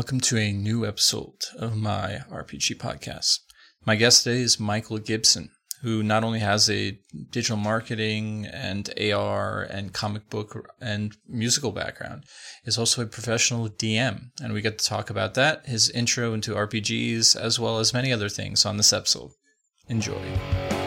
Welcome to a new episode of my RPG podcast. My guest today is Michael Gibson, who not only has a digital marketing and AR and comic book and musical background, is also a professional DM. And we get to talk about that, his intro into RPGs, as well as many other things on this episode. Enjoy.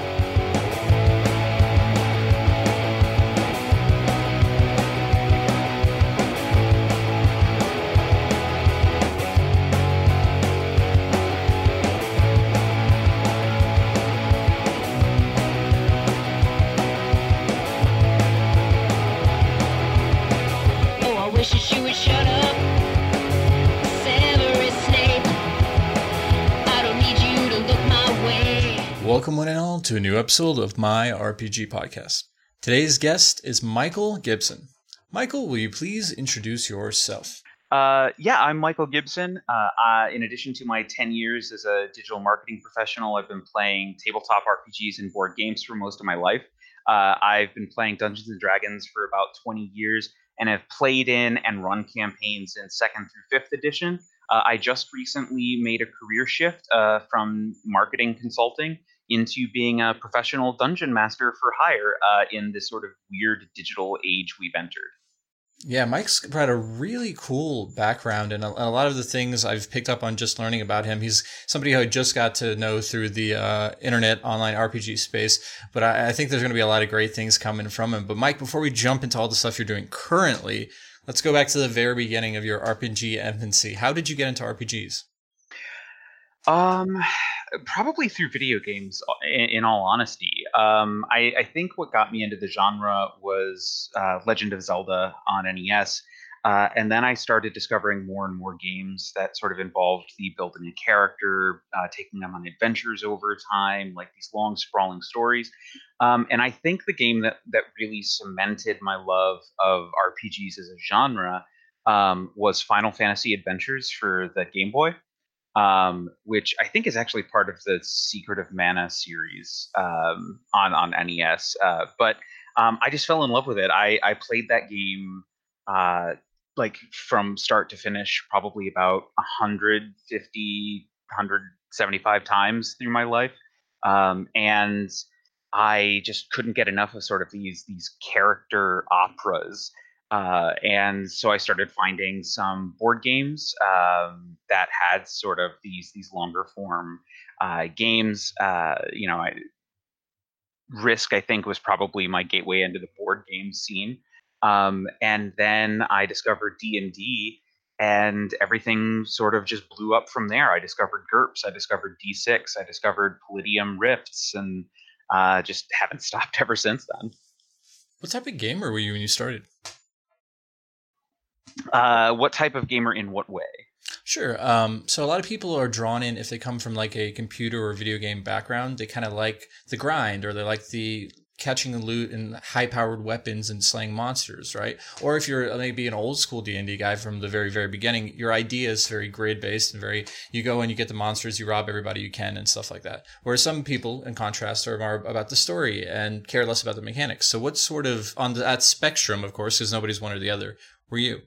To a new episode of my RPG podcast. Today's guest is Michael Gibson. Michael, will you please introduce yourself? Uh, yeah, I'm Michael Gibson. Uh, in addition to my 10 years as a digital marketing professional, I've been playing tabletop RPGs and board games for most of my life. Uh, I've been playing Dungeons and Dragons for about 20 years and have played in and run campaigns in second through fifth edition. Uh, I just recently made a career shift uh, from marketing consulting into being a professional dungeon master for hire uh, in this sort of weird digital age we've entered. Yeah, Mike's got a really cool background, and a, a lot of the things I've picked up on just learning about him. He's somebody who I just got to know through the uh, internet online RPG space, but I, I think there's going to be a lot of great things coming from him. But Mike, before we jump into all the stuff you're doing currently, let's go back to the very beginning of your RPG infancy. How did you get into RPGs? Um, probably through video games. In, in all honesty, um, I, I think what got me into the genre was uh, Legend of Zelda on NES, uh, and then I started discovering more and more games that sort of involved the building a character, uh, taking them on adventures over time, like these long, sprawling stories. Um, and I think the game that that really cemented my love of RPGs as a genre um, was Final Fantasy Adventures for the Game Boy um, which I think is actually part of the Secret of Mana series um, on on NES. Uh, but um, I just fell in love with it. I I played that game uh, like from start to finish, probably about 150, 175 times through my life, um, and I just couldn't get enough of sort of these these character operas uh, and so I started finding some board games um, that had sort of these these longer form uh, games. Uh, you know, I, Risk I think was probably my gateway into the board game scene, um, and then I discovered D and D, and everything sort of just blew up from there. I discovered GURPS, I discovered D6, I discovered Palladium Rifts, and uh, just haven't stopped ever since then. What type of gamer were you when you started? Uh, what type of gamer in what way? Sure. Um, so a lot of people are drawn in if they come from like a computer or video game background. They kind of like the grind, or they like the catching the loot and high-powered weapons and slaying monsters, right? Or if you're maybe an old school D and D guy from the very very beginning, your idea is very grid based and very you go and you get the monsters, you rob everybody you can and stuff like that. Whereas some people, in contrast, are more about the story and care less about the mechanics. So what sort of on that spectrum, of course, because nobody's one or the other, were you?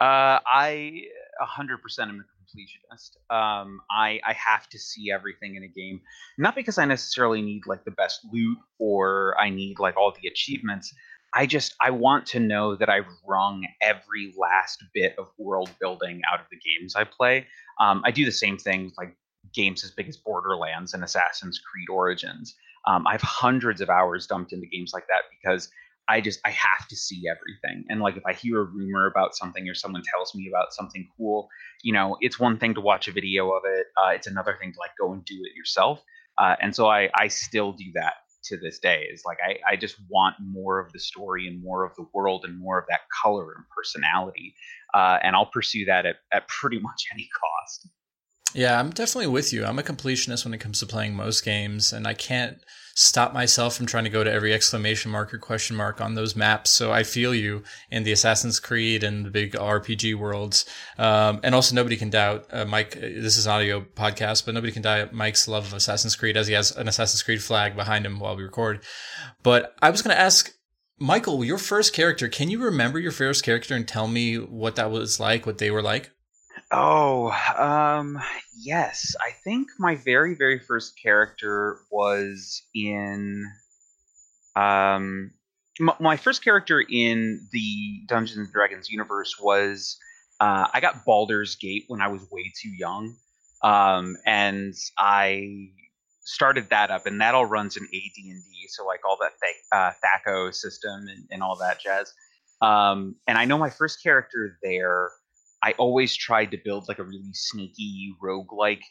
Uh, I 100% am completionist. Um, I I have to see everything in a game, not because I necessarily need like the best loot or I need like all the achievements. I just I want to know that I've wrung every last bit of world building out of the games I play. Um, I do the same thing with like games as big as Borderlands and Assassin's Creed Origins. Um, I have hundreds of hours dumped into games like that because I just I have to see everything. And like if I hear a rumor about something or someone tells me about something cool, you know, it's one thing to watch a video of it. Uh, it's another thing to like go and do it yourself. Uh, and so I I still do that to this day. Is like I I just want more of the story and more of the world and more of that color and personality. Uh, and I'll pursue that at at pretty much any cost. Yeah, I'm definitely with you. I'm a completionist when it comes to playing most games, and I can't stop myself from trying to go to every exclamation mark or question mark on those maps. So I feel you in the Assassin's Creed and the big RPG worlds. Um, and also, nobody can doubt uh, Mike. This is an audio podcast, but nobody can doubt Mike's love of Assassin's Creed as he has an Assassin's Creed flag behind him while we record. But I was going to ask. Michael, your first character, can you remember your first character and tell me what that was like, what they were like? Oh, um, yes. I think my very, very first character was in. Um, m- my first character in the Dungeons and Dragons universe was. Uh, I got Baldur's Gate when I was way too young, um, and I started that up, and that all runs in AD&D, so like all that th- uh, THAC0 system and, and all that jazz. Um, and I know my first character there I always tried to build like a really sneaky rogue-like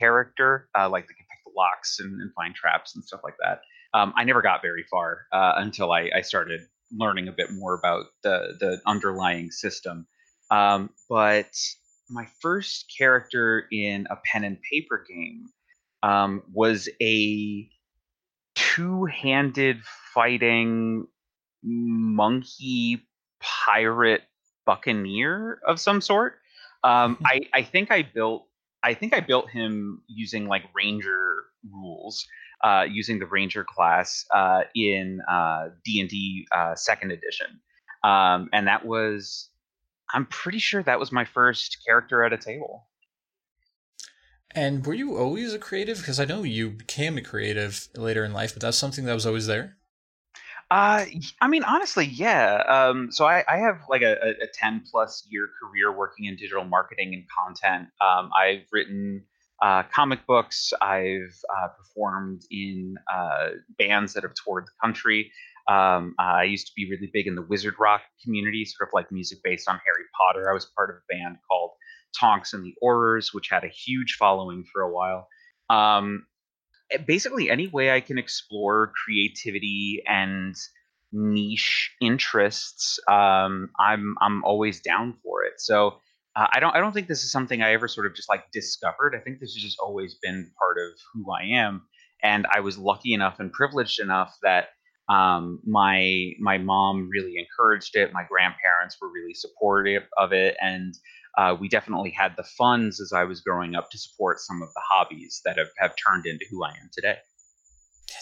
character, uh, like that can pick the locks and, and, find traps and stuff like that. Um, I never got very far uh, until I, I, started learning a bit more about the the underlying system. Um, but my first character in a pen and paper game um, was a two-handed fighting monkey pirate buccaneer of some sort. Um, I, I think I built I think I built him using like ranger rules, uh, using the ranger class uh, in uh, D and D uh, second edition, um, and that was I'm pretty sure that was my first character at a table. And were you always a creative? Because I know you became a creative later in life, but that's something that was always there. Uh, I mean, honestly, yeah. Um, so I, I have like a, a, 10 plus year career working in digital marketing and content. Um, I've written uh, comic books. I've uh, performed in uh, bands that have toured the country. Um, I used to be really big in the wizard rock community, sort of like music based on Harry Potter. I was part of a band called Tonks and the Aurors, which had a huge following for a while. Um, basically any way I can explore creativity and niche interests, um, I'm I'm always down for it. So uh, I don't I don't think this is something I ever sort of just like discovered. I think this has just always been part of who I am, and I was lucky enough and privileged enough that um, my my mom really encouraged it. My grandparents were really supportive of it, and uh, we definitely had the funds as I was growing up to support some of the hobbies that have, have turned into who I am today.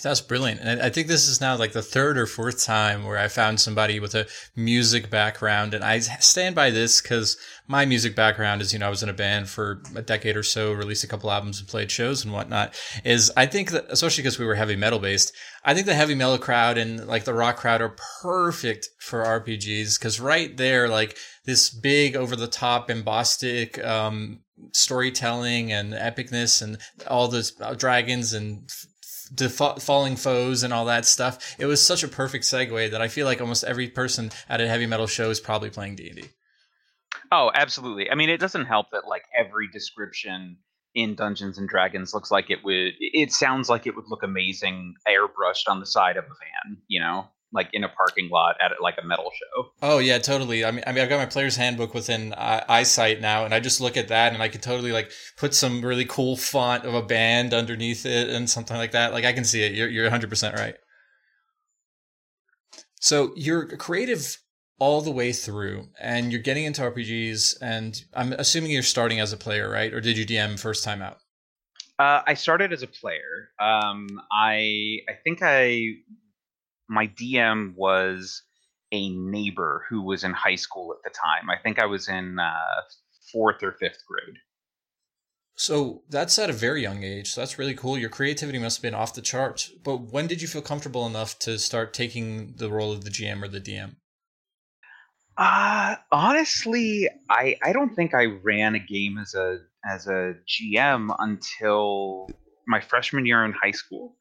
That's brilliant. And I think this is now like the third or fourth time where I found somebody with a music background. And I stand by this because my music background is, you know, I was in a band for a decade or so, released a couple albums and played shows and whatnot. Is I think that, especially because we were heavy metal based, I think the heavy metal crowd and like the rock crowd are perfect for RPGs because right there, like this big over the top bombastic um, storytelling and epicness and all those uh, dragons and f- falling foes and all that stuff. It was such a perfect segue that I feel like almost every person at a heavy metal show is probably playing D and D. Oh, absolutely. I mean, it doesn't help that like every description in Dungeons and Dragons looks like it would. It sounds like it would look amazing airbrushed on the side of a van. You know like in a parking lot at like a metal show. Oh yeah, totally. I mean, I mean, I've got my player's handbook within uh, eyesight now, and I just look at that, and I can totally like put some really cool font of a band underneath it and something like that. Like I can see it. You're you're 100 percent right. So you're creative all the way through, and you're getting into RPGs, and I'm assuming you're starting as a player, right? Or did you DM first time out? Uh, I started as a player. Um, I I think I my DM was a neighbor who was in high school at the time. I think I was in uh, fourth or fifth grade. So that's at a very young age. So that's really cool. Your creativity must have been off the charts. But when did you feel comfortable enough to start taking the role of the GM or the DM? Uh honestly, I I don't think I ran a game as a as a GM until my freshman year in high school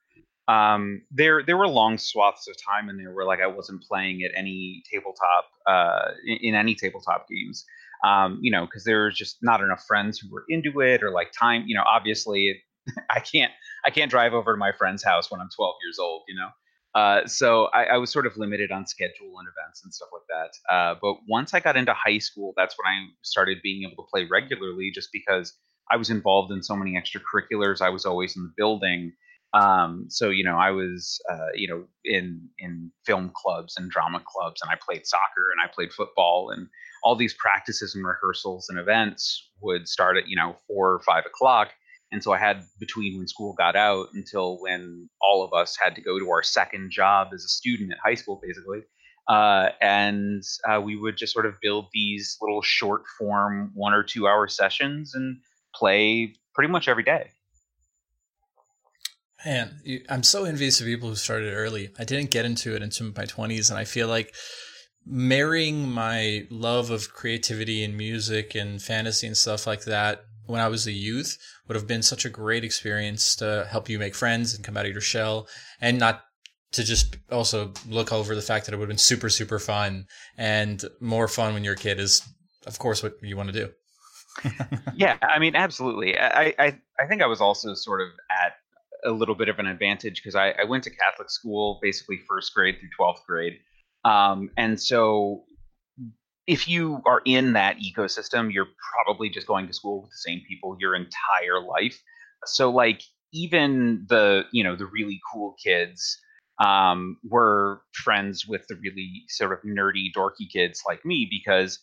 um, there there were long swaths of time in there where like I wasn't playing at any tabletop uh, in, in any tabletop games. Um, you know, because there was just not enough friends who were into it or like time. You know, obviously it, I can't I can't drive over to my friend's house when I'm 12 years old. You know. Uh, so I, I, was sort of limited on schedule and events and stuff like that. Uh, but once I got into high school, that's when I started being able to play regularly, just because I was involved in so many extracurriculars. I was always in the building, um, so you know, I was uh, you know in in film clubs and drama clubs, and I played soccer and I played football, and all these practices and rehearsals and events would start at you know four or five o'clock. And so I had between when school got out until when all of us had to go to our second job as a student at high school, basically. uh, and uh, we would just sort of build these little short form one or two hour sessions and play pretty much every day. Man, I'm so envious of people who started early. I didn't get into it until my 20s, and I feel like marrying my love of creativity and music and fantasy and stuff like that when I was a youth would have been such a great experience to help you make friends and come out of your shell and not to just also look over the fact that it would have been super, super fun and more fun when you're a kid is, of course, what you want to do. yeah, I mean, absolutely. I, I, I think I was also sort of at a little bit of an advantage because I, I went to Catholic school basically first grade through 12th grade. Um, and so if you are in that ecosystem, you're probably just going to school with the same people your entire life. So like even the, you know, the really cool kids um, were friends with the really sort of nerdy, dorky kids like me because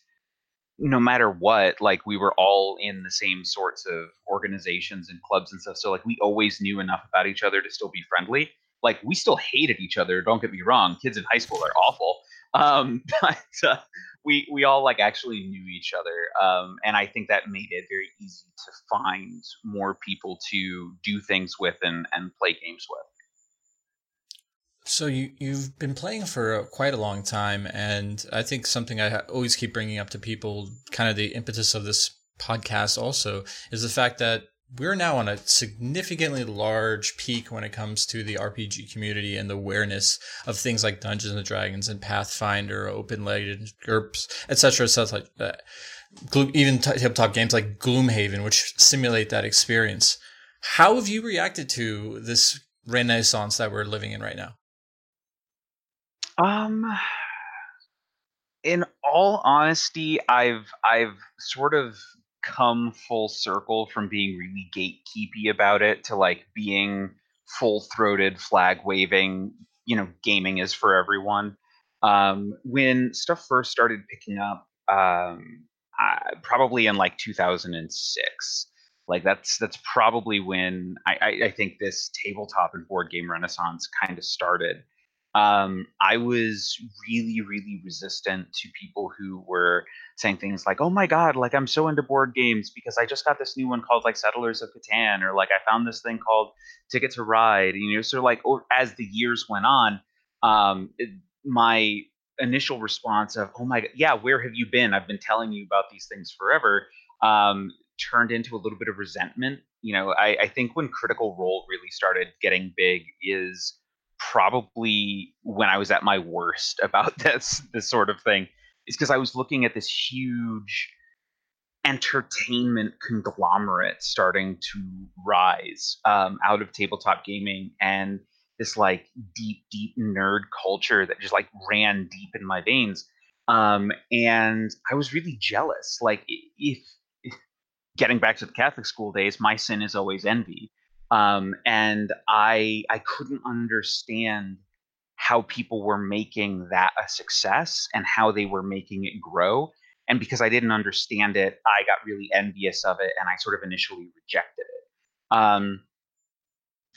no matter what, like we were all in the same sorts of organizations and clubs and stuff. So like we always knew enough about each other to still be friendly. Like we still hated each other. Don't get me wrong. Kids in high school are awful. Um, but uh, we we all like actually knew each other. Um, and I think that made it very easy to find more people to do things with and and play games with. So you you've been playing for uh, quite a long time, and I think something I always keep bringing up to people, kind of the impetus of this podcast, also is the fact that we're now on a significantly large peak when it comes to the RPG community and the awareness of things like Dungeons and Dragons and Pathfinder, Open Legend, GURPS, etc., stuff like that. Even tabletop games like Gloomhaven, which simulate that experience. How have you reacted to this renaissance that we're living in right now? Um, in all honesty, I've I've sort of come full circle from being really gatekeepy about it to like being full throated flag waving. You know, gaming is for everyone. Um, when stuff first started picking up, um, uh, probably in like 2006. Like that's that's probably when I, I, I think this tabletop and board game renaissance kind of started um, I was really, really resistant to people who were saying things like, "Oh my god, like I'm so into board games because I just got this new one called like Settlers of Catan, or like I found this thing called Ticket to Ride." You know, so like as the years went on, um, it, my initial response of, "Oh my god, yeah, where have you been? I've been telling you about these things forever," um, turned into a little bit of resentment. You know, I, I think when Critical Role really started getting big is probably when I was at my worst about this this sort of thing is because I was looking at this huge entertainment conglomerate starting to rise um, out of tabletop gaming and this like deep deep nerd culture that just like ran deep in my veins um, and i was really jealous. Like if, if getting back to the catholic school days my sin is always envy um, and I I couldn't understand how people were making that a success and how they were making it grow. And because I didn't understand it, I got really envious of it, and I sort of initially rejected it. Um,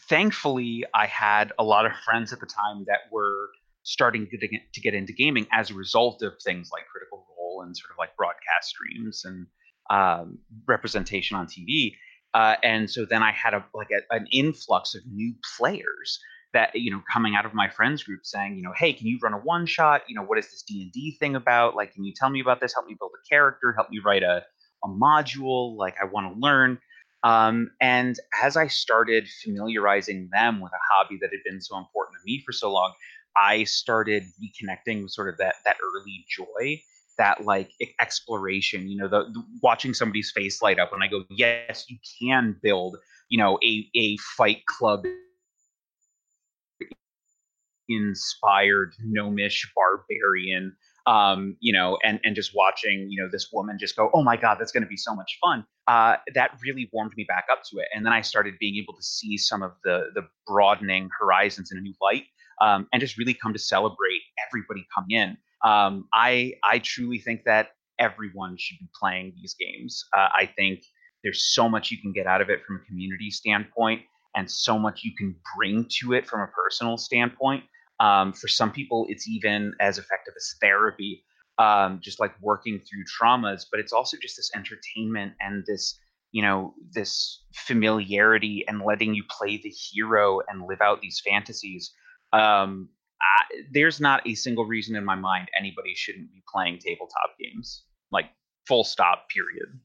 thankfully, I had a lot of friends at the time that were starting to get, to get into gaming as a result of things like Critical Role and sort of like broadcast streams and um, representation on TV. Uh, and so then I had a like a, an influx of new players that you know coming out of my friends group saying you know hey can you run a one shot? You know what is this d&d thing about? Like can you tell me about this? Help me build a character. Help me write a, a module. Like i want to learn. Um, and as i started familiarizing them with a hobby that had been so important to me for so long i started reconnecting with sort of that that early joy that like exploration you know the, the, watching somebody's face light up when i go yes you can build you know a a fight club inspired gnomish barbarian um, you know, and and just watching, you know, this woman just go, oh my god, that's going to be so much fun. Uh, that really warmed me back up to it, and then I started being able to see some of the the broadening horizons in a new light, um, and just really come to celebrate everybody coming in. Um, I I truly think that everyone should be playing these games. Uh, I think there's so much you can get out of it from a community standpoint, and so much you can bring to it from a personal standpoint. Um, for some people, it's even as effective as therapy, um, just like working through traumas. But it's also just this entertainment and this, you know, this familiarity and letting you play the hero and live out these fantasies. Um, I, there's not a single reason in my mind anybody shouldn't be playing tabletop games. Like full stop. Period.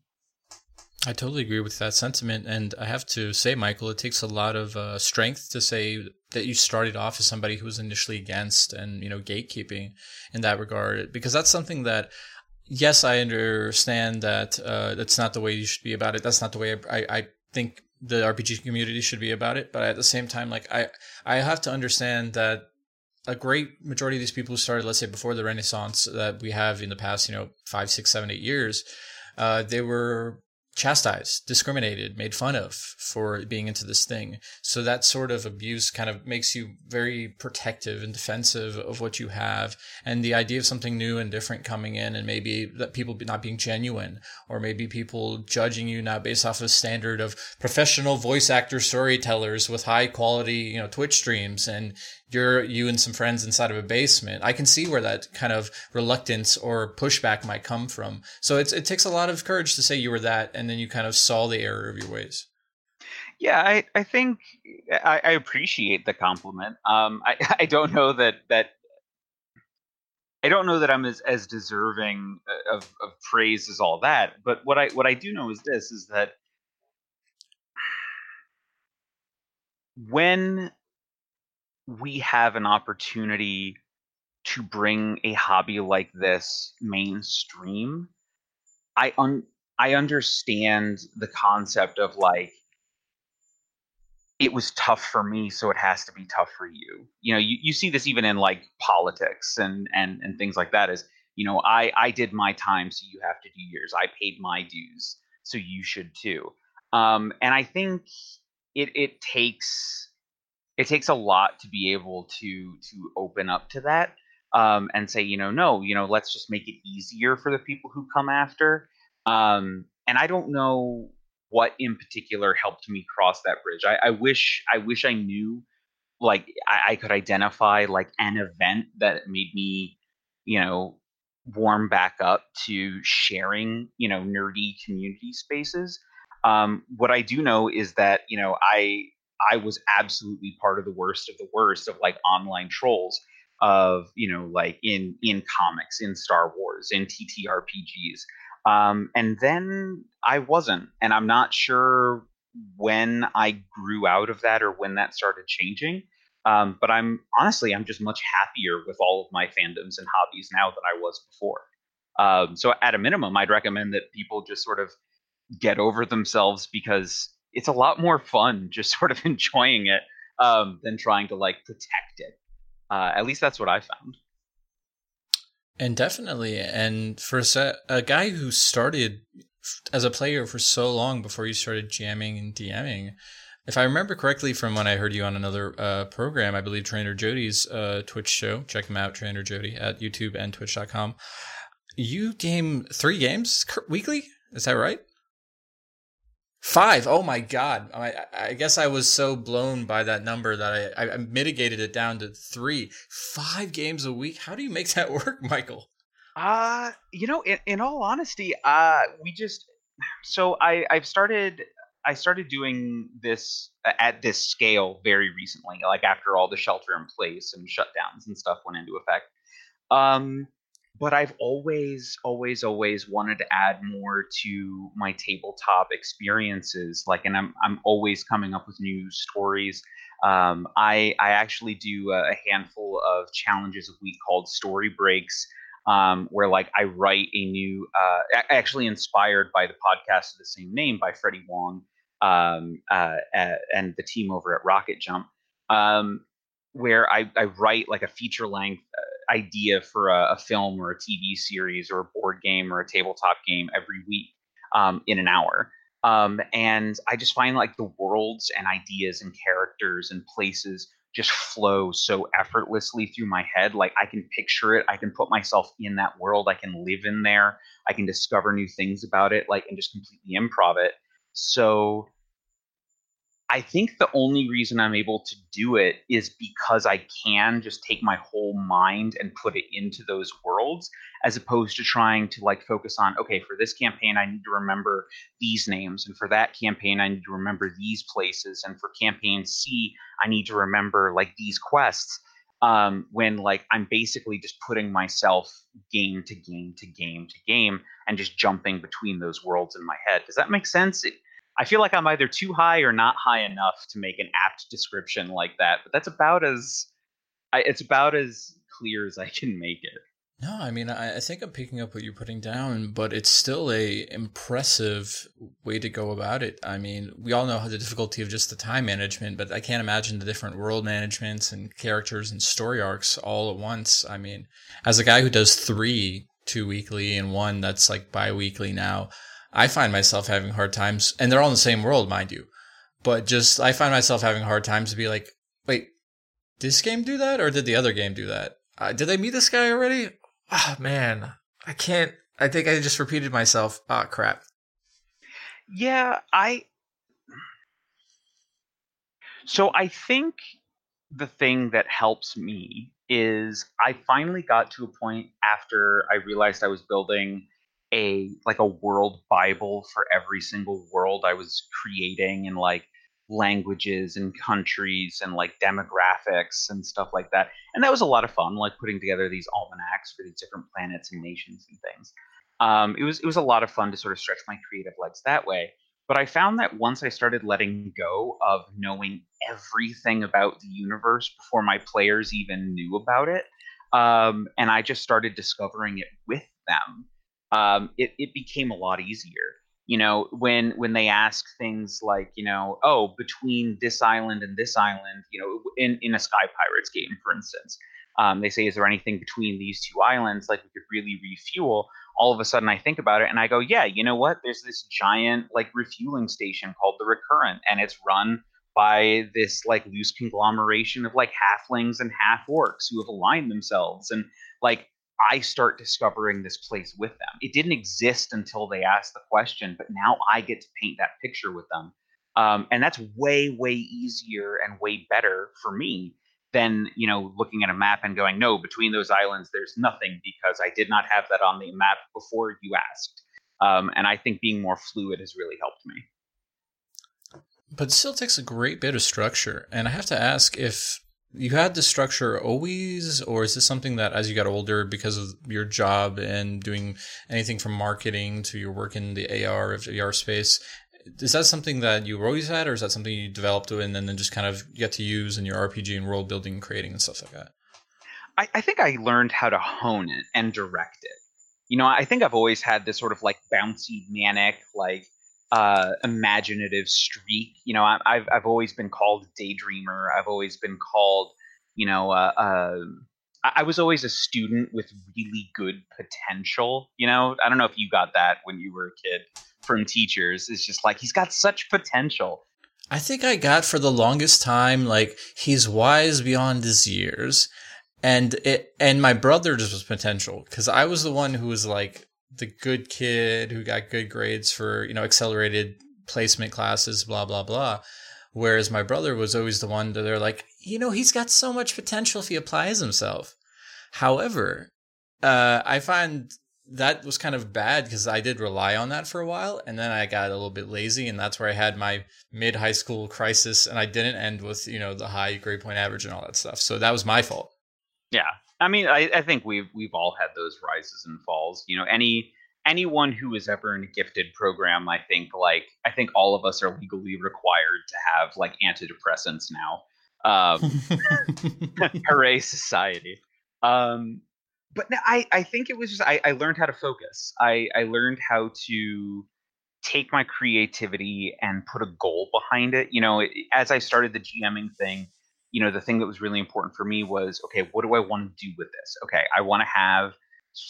I totally agree with that sentiment. And I have to say, Michael, it takes a lot of uh, strength to say that you started off as somebody who was initially against and, you know, gatekeeping in that regard, because that's something that, yes, I understand that uh, that's not the way you should be about it. That's not the way I, I think the RPG community should be about it. But at the same time, like, I, I have to understand that a great majority of these people who started, let's say, before the Renaissance that we have in the past, you know, five, six, seven, eight years, uh, they were chastised, discriminated, made fun of for being into this thing. So that sort of abuse kind of makes you very protective and defensive of what you have. And the idea of something new and different coming in and maybe that people not being genuine or maybe people judging you now based off a standard of professional voice actor storytellers with high quality, you know, Twitch streams and you're you and some friends inside of a basement. I can see where that kind of reluctance or pushback might come from. So it's it takes a lot of courage to say you were that, and then you kind of saw the error of your ways. Yeah, I, I think I, I appreciate the compliment. Um, I, I don't know that that I don't know that I'm as, as deserving of, of praise as all that. But what I what I do know is this: is that when we have an opportunity to bring a hobby like this mainstream, I un- I understand the concept of like it was tough for me, so it has to be tough for you. You know, you, you see this even in like politics and and and things like that. Is you know, I I did my time, so you have to do yours. I paid my dues, so you should too. Um, and I think it it takes it takes a lot to be able to to open up to that um, and say, you know, no, you know, let's just make it easier for the people who come after. Um, and I don't know what in particular helped me cross that bridge. I, I wish I wish I knew like I, I, could identify like an event that made me, you know, warm back up to sharing, you know, nerdy community spaces. Um, what I do know is that, you know, I I was absolutely part of the worst of the worst of like online trolls of you know like in in comics in Star Wars in TTRPGs um, and then I wasn't and I'm not sure when I grew out of that or when that started changing um, but I'm honestly I'm just much happier with all of my fandoms and hobbies now than I was before. Um, so at a minimum I'd recommend that people just sort of get over themselves because it's a lot more fun just sort of enjoying it um, than trying to like protect it. Uh, at least that's what I found. And definitely, and for a, set, a guy who started as a player for so long before you started jamming and DMing, if I remember correctly from when I heard you on another uh, program, I believe Trainer Jody's uh, Twitch show, check him out, Trainer Jody at YouTube and Twitch.com. You game three games weekly, is that right? Five. Oh my god. I, I guess I was so blown by that number that I, I mitigated it down to three. Five games a week. How do you make that work, Michael? Uh, you know, in, in all honesty, uh, we just so I I've started I started doing this at this scale very recently, like after all the shelter in place and shutdowns and stuff went into effect. Um, but I've always, always, always wanted to add more to my tabletop experiences. Like, and I'm I'm always coming up with new stories. Um, I I actually do a, handful of challenges a week called story breaks, um, where like I write a new, uh, actually inspired by the podcast of the same name by Freddie Wong um, uh, and the team over at Rocket Jump. Um, where I, I write like a feature length uh, idea for a, a, film or a TV series or a board game or a tabletop game every week um, in an hour. Um, and I just find like the worlds and ideas and characters and places just flow so effortlessly through my head. Like I can picture it, I can put myself in that world, I can live in there, I can discover new things about it, like and just completely improv it. So I think the only reason I'm able to do it is because I can just take my whole mind and put it into those worlds, as opposed to trying to like focus on, okay, for this campaign, I need to remember these names. And for that campaign, I need to remember these places. And for campaign C, I need to remember like these quests. Um, when like I'm basically just putting myself game to game to game to game and just jumping between those worlds in my head. Does that make sense? It, I feel like I'm either too high or not high enough to make an apt description like that. But that's about as I, it's about as clear as I can make it. No, I mean, I, I think I'm picking up what you're putting down, but it's still a impressive way to go about it. I mean, we all know the difficulty of just the time management, but I can't imagine the different world managements and characters and story arcs all at once. I mean, as a guy who does three, two weekly and one that's like bi-weekly now, I find myself having hard times, and they're all in the same world, mind you. But just I find myself having hard times to be like, wait, did this game do that, or did the other game do that? Uh, did I meet this guy already? Oh, man, I can't. I think I just repeated myself. Ah, oh, crap. Yeah, I. So I think the thing that helps me is I finally got to a point after I realized I was building a like a world bible for every single world I was creating and like languages and countries and like demographics and stuff like that. And that was a lot of fun, like putting together these almanacs for these different planets and nations and things. Um, it was it was a lot of fun to sort of stretch my creative legs that way. But I found that once I started letting go of knowing everything about the universe before my players even knew about it, um, and I just started discovering it with them, um, it, it became a lot easier. You know when when they ask things like you know oh between this island and this island you know in in a sky pirates game for instance um, they say is there anything between these two islands? Like we could really refuel. All of a sudden i think about it and i go yeah you know what? There's this giant like refueling station called the recurrent and it's run by this like loose conglomeration of like halflings and half orcs who have aligned themselves. And like I start discovering this place with them. It didn't exist until they asked the question, but now I get to paint that picture with them. Um, and that's way, way easier and way better for me than you know looking at a map and going, no, between those islands there's nothing because I did not have that on the map before you asked. Um, and I think being more fluid has really helped me. But still takes a great bit of structure. And I have to ask if you had this structure always, or is this something that as you got older, because of your job and doing anything from marketing to your work in the AR or VR space, is that something that you always had, or is that something you developed and then just kind of get to use in your RPG and world building, and creating, and stuff like that? I, I think I learned how to hone it and direct it. You know, I think I've always had this sort of like bouncy, manic, like uh, imaginative streak. You know, I, have I've always been called daydreamer. I've always been called, you know, uh, uh, I was always a student with really good potential. You know, I don't know if you got that when you were a kid from teachers. It's just like he's got such potential. I think I got for the longest time like he's wise beyond his years, and it and my brother just was potential because I was the one who was like the good kid who got good grades for you know accelerated placement classes, blah blah blah. Whereas my brother was always the one that they're like, you know, he's got so much potential if he applies himself. However, uh, I find that was kind of bad because I did rely on that for a while, and then I got a little bit lazy, and that's where I had my mid high school crisis, and I didn't end with you know the high grade point average and all that stuff. So that was my fault. Yeah, I mean, I, I think we've we've all had those rises and falls. You know, any anyone who is ever in a gifted program, I think like I think all of us are legally required to have like antidepressants now. Um, hooray, society! Um, but I I think it was just I, I learned how to focus. I I learned how to take my creativity and put a goal behind it. You know, as I started the GMing thing you know, the thing that was really important for me was okay, what do I want to do with this? Okay, I want to have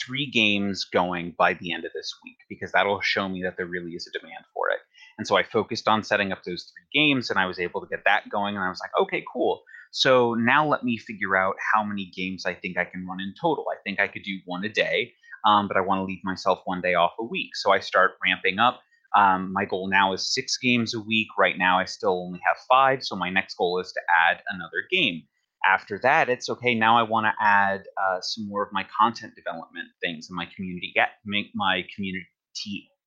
three games going by the end of this week because that'll show me that there really is a demand for it. And so I focused on setting up those three games and I was able to get that going. And I was like, okay, cool. So now let me figure out how many games I think I can run in total. I think I could do one a day, um, but I want to leave myself one day off a week. So I start ramping up Um, my goal now is six games a week. Right now, I still only have five, so my next goal is to add another game. After that, it's okay. Now I want to add uh, some more of my content development things and my community, get make my community,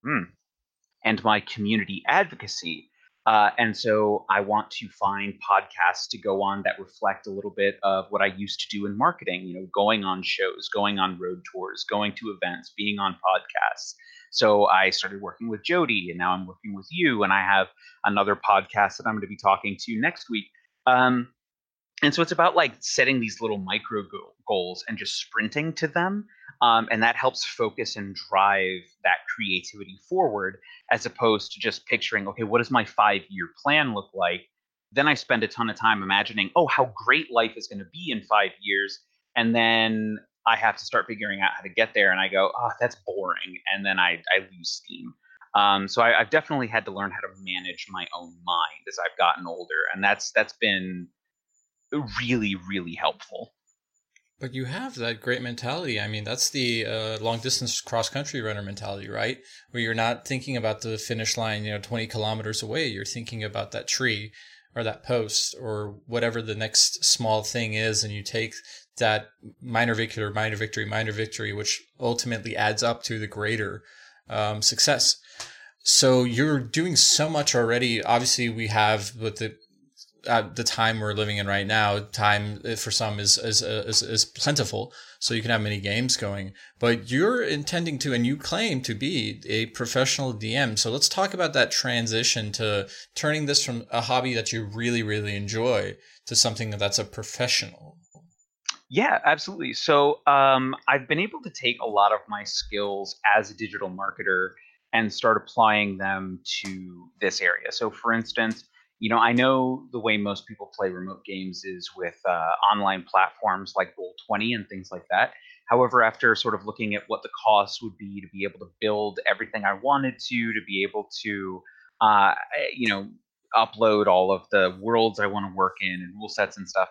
hmm, and my community advocacy. Uh, and so I want to find podcasts to go on that reflect a little bit of what I used to do in marketing, you know, going on shows, going on road tours, going to events, being on podcasts. So I started working with Jody, and now I'm working with you, and I have another podcast that I'm going to be talking to next week. Um, and so it's about like setting these little micro goals and just sprinting to them um, and that helps focus and drive that creativity forward as opposed to just picturing okay what does my five year plan look like then i spend a ton of time imagining oh how great life is going to be in five years and then i have to start figuring out how to get there and i go oh that's boring and then i, I lose steam um, so I, i've definitely had to learn how to manage my own mind as i've gotten older and that's that's been really really helpful but you have that great mentality. I mean, that's the uh, long distance cross country runner mentality, right? Where you're not thinking about the finish line, you know, 20 kilometers away. You're thinking about that tree or that post or whatever the next small thing is. And you take that minor victory, minor victory, minor victory, which ultimately adds up to the greater um, success. So you're doing so much already. Obviously, we have with the at the time we're living in right now, time for some is, is is, is plentiful, so you can have many games going. But you're intending to, and you claim to be a professional DM. So let's talk about that transition to turning this from a hobby that you really really enjoy to something that's a professional. Yeah, absolutely. So um, I've been able to take a lot of my skills as a digital marketer and start applying them to this area. So, for instance you know, I know the way most people play remote games is with uh, online platforms like Roll20 and things like that. However, after sort of looking at what the costs would be to be able to build everything I wanted to, to be able to, uh, you know, upload all of the worlds I want to work in and rule sets and stuff,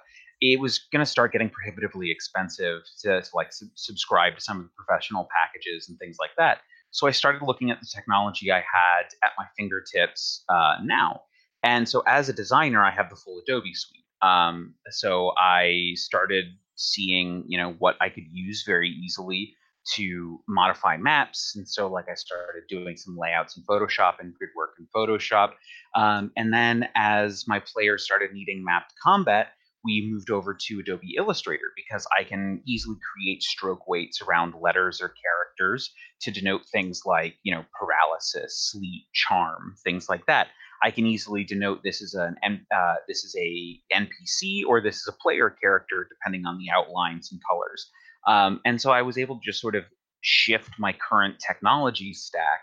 it was going to start getting prohibitively expensive to, to like sub- subscribe to some of the professional packages and things like that. So I started looking at the technology I had at my fingertips uh, now and so as a designer, I have the full Adobe suite. Um, so I started seeing, you know, what I could use very easily to modify maps. And so like I started doing some layouts in Photoshop and grid work in Photoshop. Um, and then as my players started needing mapped combat, we moved over to Adobe Illustrator because I can easily create stroke weights around letters or characters to denote things like, you know, paralysis, sleep, charm, things like that. I can easily denote this is an uh, this is a NPC or this is a player character depending on the outlines and colors. Um, and so I was able to just sort of shift my current technology stack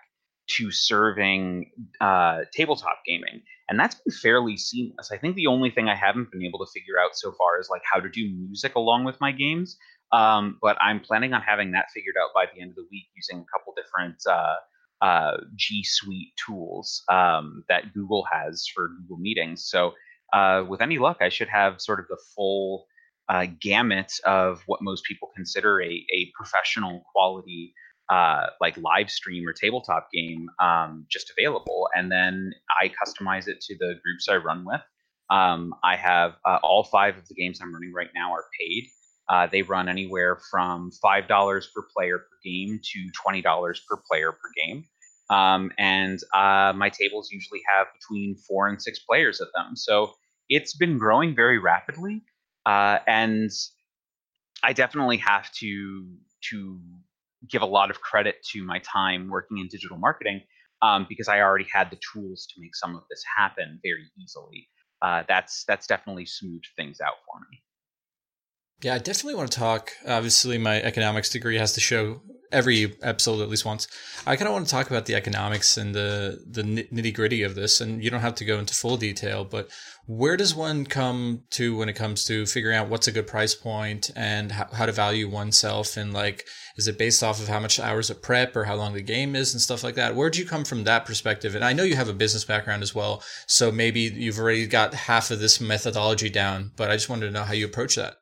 to serving uh, tabletop gaming, and that's been fairly seamless. I think the only thing I haven't been able to figure out so far is like how to do music along with my games. Um, but I'm planning on having that figured out by the end of the week using a couple different uh, uh, G Suite tools um, that Google has for Google Meetings. So, uh, with any luck, I should have sort of the full uh, gamut of what most people consider a, a professional quality uh, like live stream or tabletop game um, just available. And then I customize it to the groups I run with. Um, I have uh, all five of the games I'm running right now are paid. Uh, they run anywhere from $5 per player per game to $20 per player per game. Um, and uh, my tables usually have between four and six players at them. So it's been growing very rapidly. Uh, and I definitely have to to give a lot of credit to my time working in digital marketing um, because I already had the tools to make some of this happen very easily. Uh, that's that's definitely smoothed things out for me. Yeah, I definitely want to talk. Obviously, my economics degree has to show every episode at least once. I kind of want to talk about the economics and the the nitty gritty of this, and you don't have to go into full detail, but where does one come to when it comes to figuring out what's a good price point and how, how to value oneself and like is it based off of how much hours of prep or how long the game is and stuff like that Where do you come from that perspective and i know you have a business background as well so maybe you've already got half of this methodology down but i just wanted to know how you approach that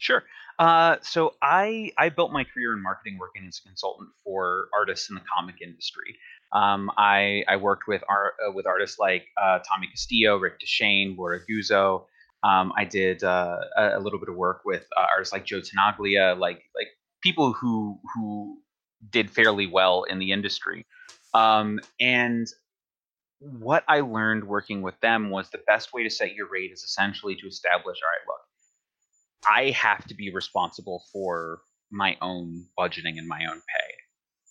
Sure. Uh, so I I built my career in marketing working as a consultant for artists in the comic industry. Um, I I worked with art uh, with artists like uh, Tommy Castillo, Rick Deshane, Laura Guzzo. Um, I did uh, a, a little bit of work with uh, artists like Joe Tenaglia, like like people who who did fairly well in the industry. Um, and what I learned working with them was the best way to set your rate is essentially to establish, all right, look, I have to be responsible for my own budgeting and my own pay.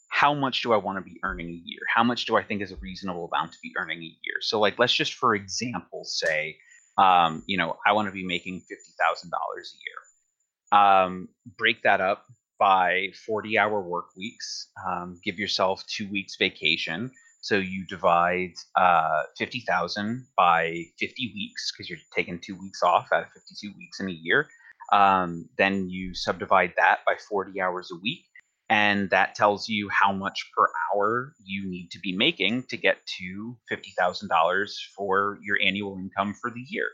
How much do I want to be earning a year? How much do I think is a reasonable amount to be earning a year? So, like, let's just, for example, say, um, you know, I want to be making fifty thousand dollars a year. Um, break that up by forty-hour work weeks. Um, give yourself two weeks vacation. So you divide uh, fifty thousand by fifty weeks because you're taking two weeks off out of fifty-two weeks in a year. Um, then you subdivide that by 40 hours a week, and that tells you how much per hour you need to be making to get to $50,000 for your annual income for the year.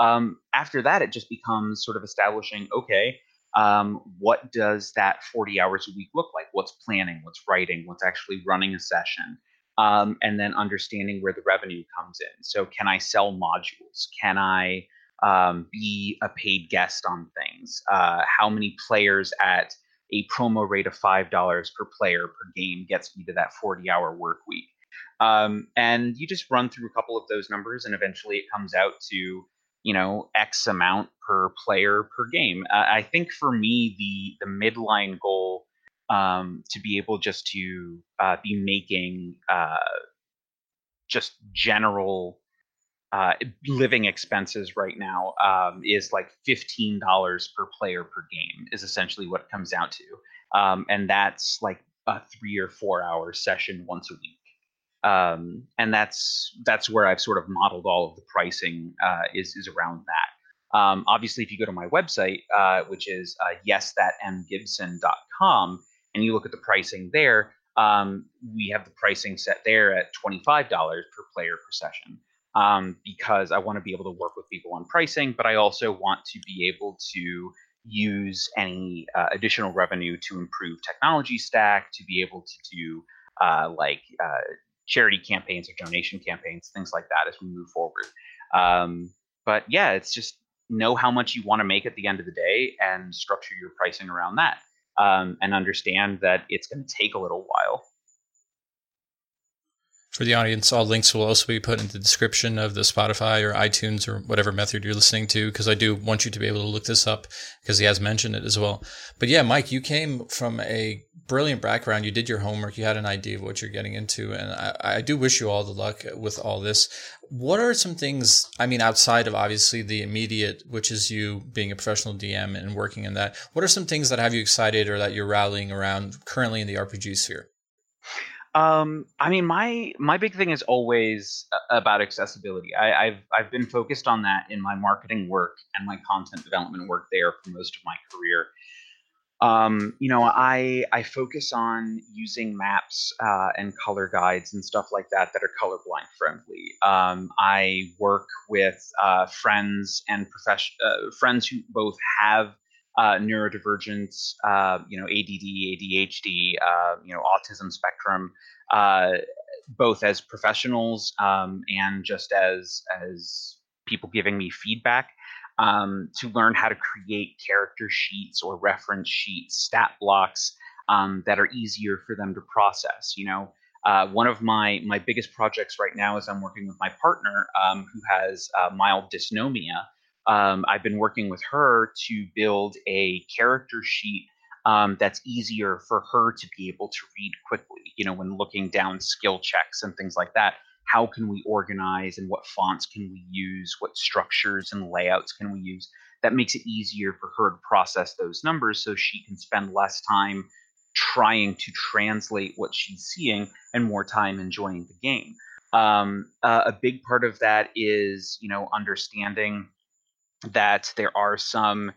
Um, after that, it just becomes sort of establishing okay, um, what does that 40 hours a week look like? What's planning? What's writing? What's actually running a session? Um, and then understanding where the revenue comes in. So, can I sell modules? Can I um, be a paid guest on things? Uh, how many players at a promo rate of five dollars per player per game gets me to that 40 hour work week? Um, and you just run through a couple of those numbers, and eventually it comes out to you know X amount per player per game. Uh, I think for me, the the midline goal um, to be able just to uh, be making uh, just general uh, living expenses right now um, is like fifteen dollars per player per game is essentially what it comes out to, um, and that's like a three or four hour session once a week. Um, and that's that's where I've sort of modeled all of the pricing uh, is is around that. Um, obviously, if you go to my website, uh, which is uh, yesthatmgibson.com, and you look at the pricing there, um, we have the pricing set there at twenty five dollars per player per session um, because I want to be able to work with people on pricing, but I also want to be able to use any uh, additional revenue to improve technology stack, to be able to do uh, like uh, charity campaigns or donation campaigns, things like that as we move forward. Um, but yeah, it's just know how much you want to make at the end of the day and structure your pricing around that. Um, and understand that it's going to take a little while for the audience, all links will also be put in the description of the Spotify or iTunes or whatever method you're listening to, because I do want you to be able to look this up because he has mentioned it as well. But yeah, Mike, you came from a brilliant background. You did your homework. You had an idea of what you're getting into. And I, I do wish you all the luck with all this. What are some things, I mean, outside of obviously the immediate, which is you being a professional DM and working in that, what are some things that have you excited or that you're rallying around currently in the RPG sphere? Um, I mean, my my big thing is always about accessibility. I, I've I've been focused on that in my marketing work and my content development work there for most of my career. Um, you know, I I focus on using maps uh, and color guides and stuff like that that are colorblind friendly. Um, I work with uh, friends and profession uh, friends who both have uh, neurodivergence, uh, you know, ADD, ADHD, uh, you know, autism spectrum, uh, both as professionals um, and just as as people giving me feedback um, to learn how to create character sheets or reference sheets, stat blocks um, that are easier for them to process. You know, uh, one of my my biggest projects right now is I'm working with my partner um, who has uh, mild dysnomia um, I've been working with her to build a character sheet um, that's easier for her to be able to read quickly. You know, when looking down skill checks and things like that, how can we organize and what fonts can we use? What structures and layouts can we use? That makes it easier for her to process those numbers so she can spend less time trying to translate what she's seeing and more time enjoying the game. Um, uh, a big part of that is, you know, understanding that there are some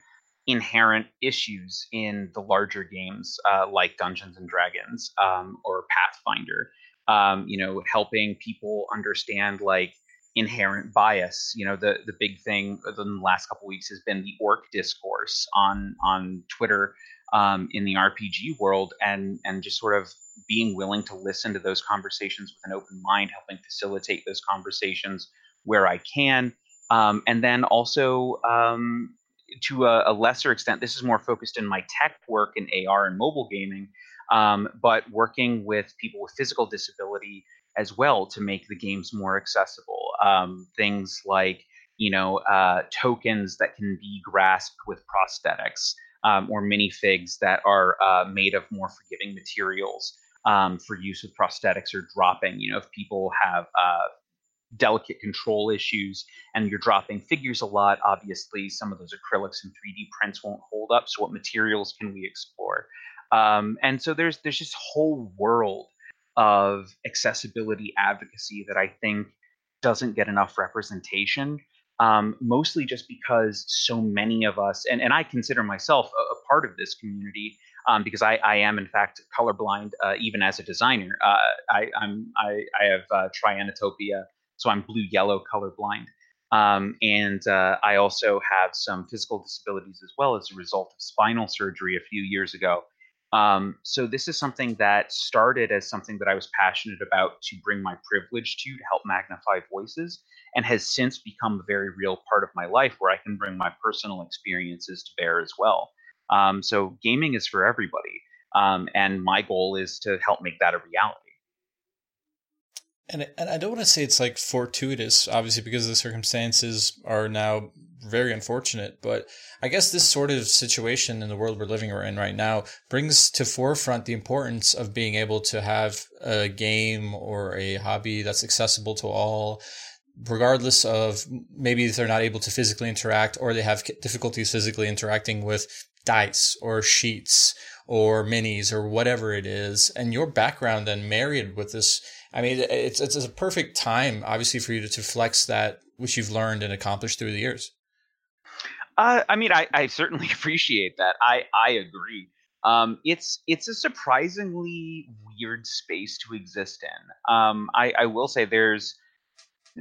inherent issues in the larger games uh, like Dungeons and Dragons um, or Pathfinder. Um, you know, helping people understand like inherent bias. You know, the the big thing in the last couple weeks has been the orc discourse on on Twitter um, in the RPG world, and and just sort of being willing to listen to those conversations with an open mind, helping facilitate those conversations where I can. Um, and then also um, to a, a, lesser extent, this is more focused in my tech work in AR and mobile gaming, um, but working with people with physical disability as well to make the games more accessible. Um, things like you know uh, tokens that can be grasped with prosthetics, um, or minifigs that are uh, made of more forgiving materials um, for use with prosthetics or dropping. You know, if people have uh, delicate control issues and you're dropping figures a lot, obviously some of those acrylics and 3D prints won't hold up. So what materials can we explore? Um, and so there's there's this whole world of accessibility advocacy that I think doesn't get enough representation. Um, mostly just because so many of us, and, and I consider myself a, a part of this community, um, because I, I am in fact colorblind uh, even as a designer. Uh, I, I'm I, I have uh, tritanopia, so I'm blue yellow colorblind. Um, and uh, I also have some physical disabilities as well as a result of spinal surgery a few years ago. Um, so this is something that started as something that I was passionate about to bring my privilege to to help magnify voices, and has since become a very real part of my life where I can bring my personal experiences to bear as well. Um, so gaming is for everybody, um, and my goal is to help make that a reality. And and I don't want to say it's like fortuitous, obviously, because the circumstances are now very unfortunate. But I guess this sort of situation in the world we're living in right now brings to forefront the importance of being able to have a game or a hobby that's accessible to all, regardless of maybe they're not able to physically interact or they have difficulties physically interacting with dice or sheets or minis or whatever it is. And your background then married with this I mean, it's, it's a perfect time, obviously, for you to, to flex that which you've learned and accomplished through the years. Uh, I mean, I, I certainly appreciate that. I I agree. Um, it's it's a surprisingly weird space to exist in. Um, I, I will say there's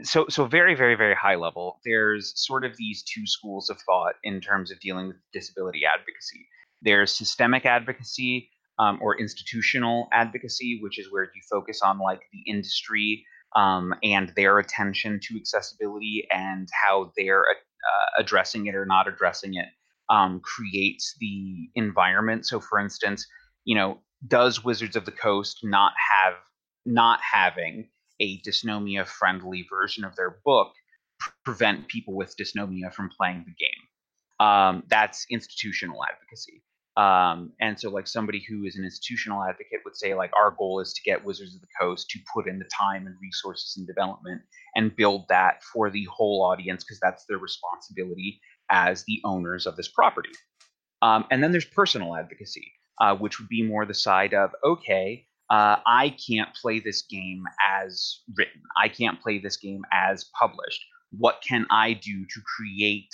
so so very very very high level. There's sort of these two schools of thought in terms of dealing with disability advocacy. There's systemic advocacy, um, or institutional advocacy, which is where you focus on like the industry um, and their attention to accessibility and how they're uh, addressing it or not addressing it um, creates the environment. So, for instance, you know, does Wizards of the Coast not have not having a dysnomia friendly version of their book prevent people with dysnomia from playing the game? Um, that's institutional advocacy. Um, and so, like somebody who is an institutional advocate would say, like, our goal is to get Wizards of the Coast to put in the time and resources and development and build that for the whole audience because that's their responsibility as the owners of this property. Um, and then there's personal advocacy, uh, which would be more the side of, okay, uh, I can't play this game as written. I can't play this game as published. What can I do to create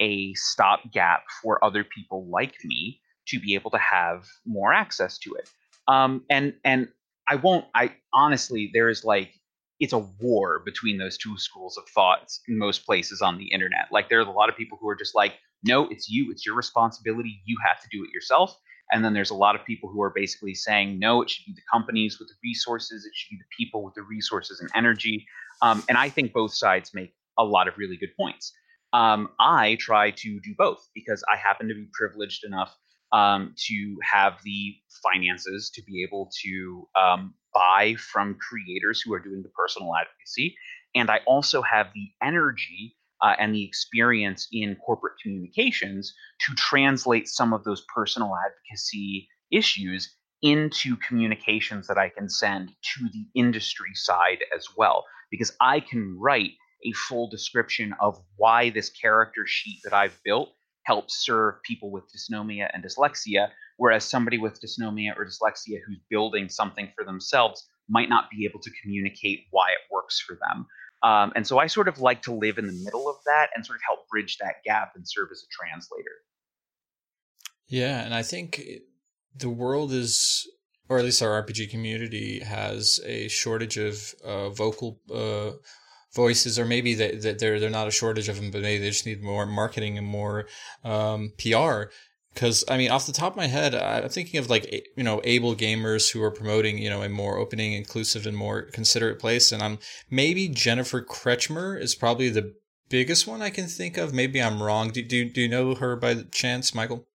a stopgap for other people like me to be able to have more access to it. Um, and and I won't. I honestly, there is like it's a war between those two schools of thoughts in most places on the internet. Like there are a lot of people who are just like, no, it's you, it's your responsibility, you have to do it yourself. And then there's a lot of people who are basically saying, no, it should be the companies with the resources, it should be the people with the resources and energy. Um, and I think both sides make a lot of really good points. Um, I try to do both because I happen to be privileged enough um, to have the finances to be able to um, buy from creators who are doing the personal advocacy. And I also have the energy uh, and the experience in corporate communications to translate some of those personal advocacy issues into communications that I can send to the industry side as well. Because I can write a full description of why this character sheet that I've built help serve people with dysnomia and dyslexia, whereas somebody with dysnomia or dyslexia who's building something for themselves might not be able to communicate why it works for them. Um, and so I sort of like to live in the middle of that and sort of help bridge that gap and serve as a translator. Yeah, and I think the world is, or at least our RPG community has a shortage of uh, vocal uh, voices, or maybe that, that they're they're not a shortage of them, but maybe they just need more marketing and more um, PR. Because I mean, off the top of my head, I'm thinking of like you know able gamers who are promoting you know a more opening, inclusive, and more considerate place. And I'm maybe Jennifer Kretchmer is probably the biggest one I can think of. Maybe I'm wrong. Do do, do you know her by chance, Michael?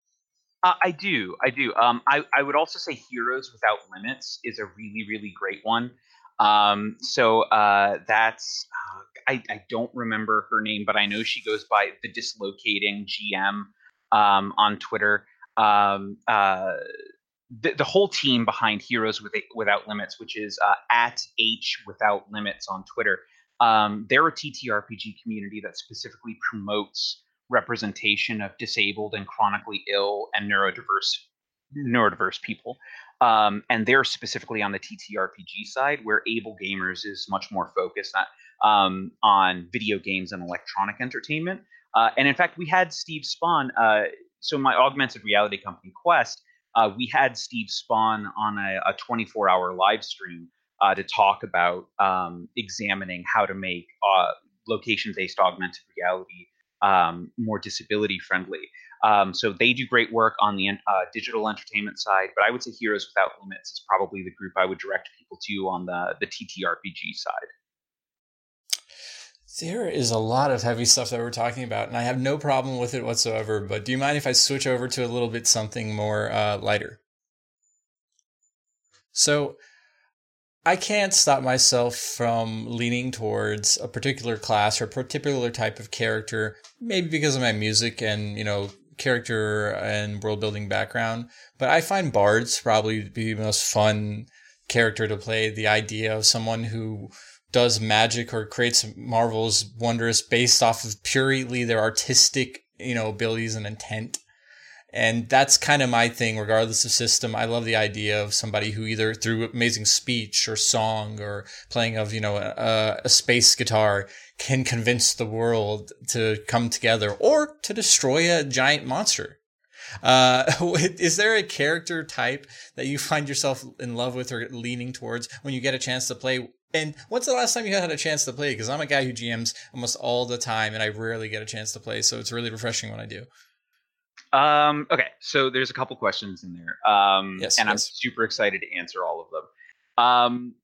Uh, I do, I do. Um, I I would also say Heroes Without Limits is a really really great one. Um, so uh, that's uh, I I don't remember her name, but I know she goes by the Dislocating GM um, on Twitter. Um, uh, the, the whole team behind Heroes with, Without Limits, which is uh, at H Without Limits on Twitter, um, they're a TTRPG community that specifically promotes representation of disabled and chronically ill and neurodiverse neurodiverse people. Um, and they're specifically on the TTRPG side, where Able Gamers is much more focused on, um, on video games and electronic entertainment. Uh, and in fact, we had Steve Spohn. Uh, so my augmented reality company Quest, uh, we had Steve Spohn on a, a 24-hour live stream uh, to talk about um, examining how to make uh, location-based augmented reality um, more disability friendly. Um, so they do great work on the uh, digital entertainment side, but I would say Heroes Without Limits is probably the group I would direct people to on the the TTRPG side. There is a lot of heavy stuff that we're talking about, and I have no problem with it whatsoever. But do you mind if I switch over to a little bit something more uh, lighter? So, I can't stop myself from leaning towards a particular class or a particular type of character, maybe because of my music and, you know, character and world building background. But I find bards probably be the most fun character to play. The idea of someone who does magic or creates marvels wondrous based off of purely their artistic, you know, abilities and intent. And that's kind of my thing, regardless of system. I love the idea of somebody who either through amazing speech or song or playing of, you know, a, a space guitar can convince the world to come together or to destroy a giant monster. Uh, is there a character type that you find yourself in love with or leaning towards when you get a chance to play and when's the last time you had a chance to play? Because I'm a guy who GMs almost all the time, and I rarely get a chance to play. So it's really refreshing when I do. Um, okay, so there's a couple questions in there. Um, yes, and yes. I'm super excited to answer all of them. Um,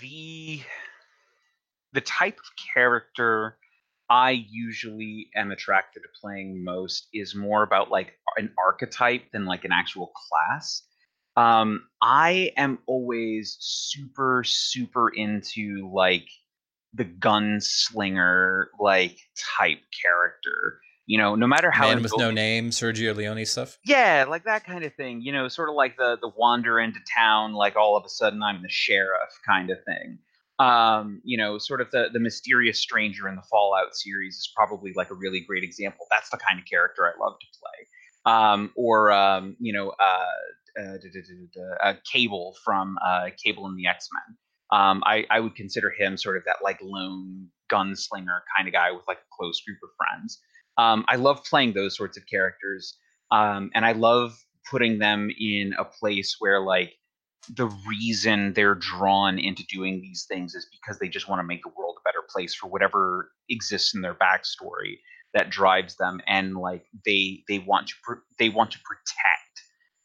the the type of character I usually am attracted to playing most is more about like an archetype than like an actual class. Um, I am always super, super into like the gunslinger like type character. You know, no matter how Man with no name, Sergio Leone stuff. yeah, like that kind of thing. You know, sort of like the the wander into town, like all of a sudden I'm the sheriff kind of thing. Um, you know, sort of the the mysterious stranger in the Fallout series is probably like a really great example. That's the kind of character I love to play. Um, or um, you know, uh, uh, duh, duh, uh, Cable from uh, Cable and the X Men. Um, I, I would consider him sort of that like lone gunslinger kind of guy with like a close group of friends. Um, I love playing those sorts of characters, um, and I love putting them in a place where like the reason they're drawn into doing these things is because they just want to make the world a better place for whatever exists in their backstory that drives them, and like they they want to they want to protect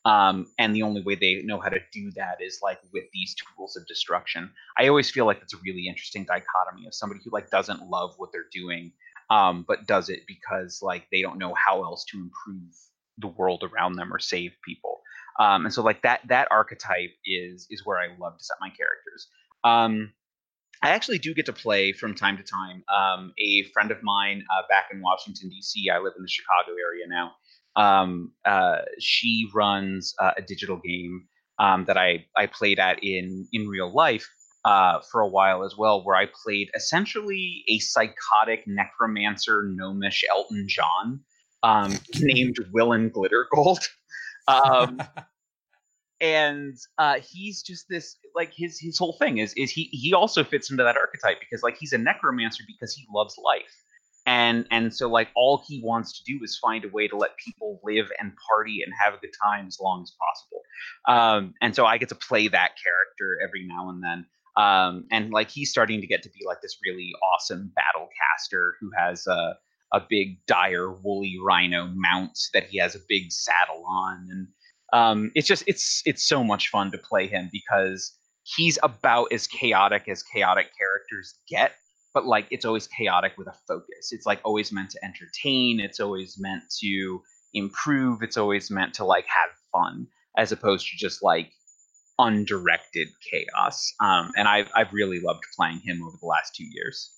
um, and the only way they know how to do that is like with these tools of destruction. I always feel like it's a really interesting dichotomy of somebody who like doesn't love what they're doing, um, but does it because like they don't know how else to improve the world around them or save people. Um, and so like that that archetype is is where I love to set my characters. Um, I actually do get to play from time to time. Um, a friend of mine uh, back in Washington D.C. I live in the Chicago area now um, uh, she runs uh, a digital game um, that I, I played at in in real life uh, for a while as well, where I played essentially a psychotic necromancer gnomish Elton John um, named Willen Glittergold. Um, and uh, he's just this like his his whole thing is is he he also fits into that archetype because like he's a necromancer because he loves life. And and so like all he wants to do is find a way to let people live and party and have a good time as long as possible. Um, and so i get to play that character every now and then um, and like he's starting to get to be like this really awesome battle caster who has uh, a big dire woolly rhino mount that he has a big saddle on and um, it's just it's it's so much fun to play him because he's about as chaotic as chaotic characters get but like it's always chaotic with a focus. It's like always meant to entertain it's always meant to improve it's always meant to like have fun as opposed to just like undirected chaos um, and I've, I've really loved playing him over the last two years.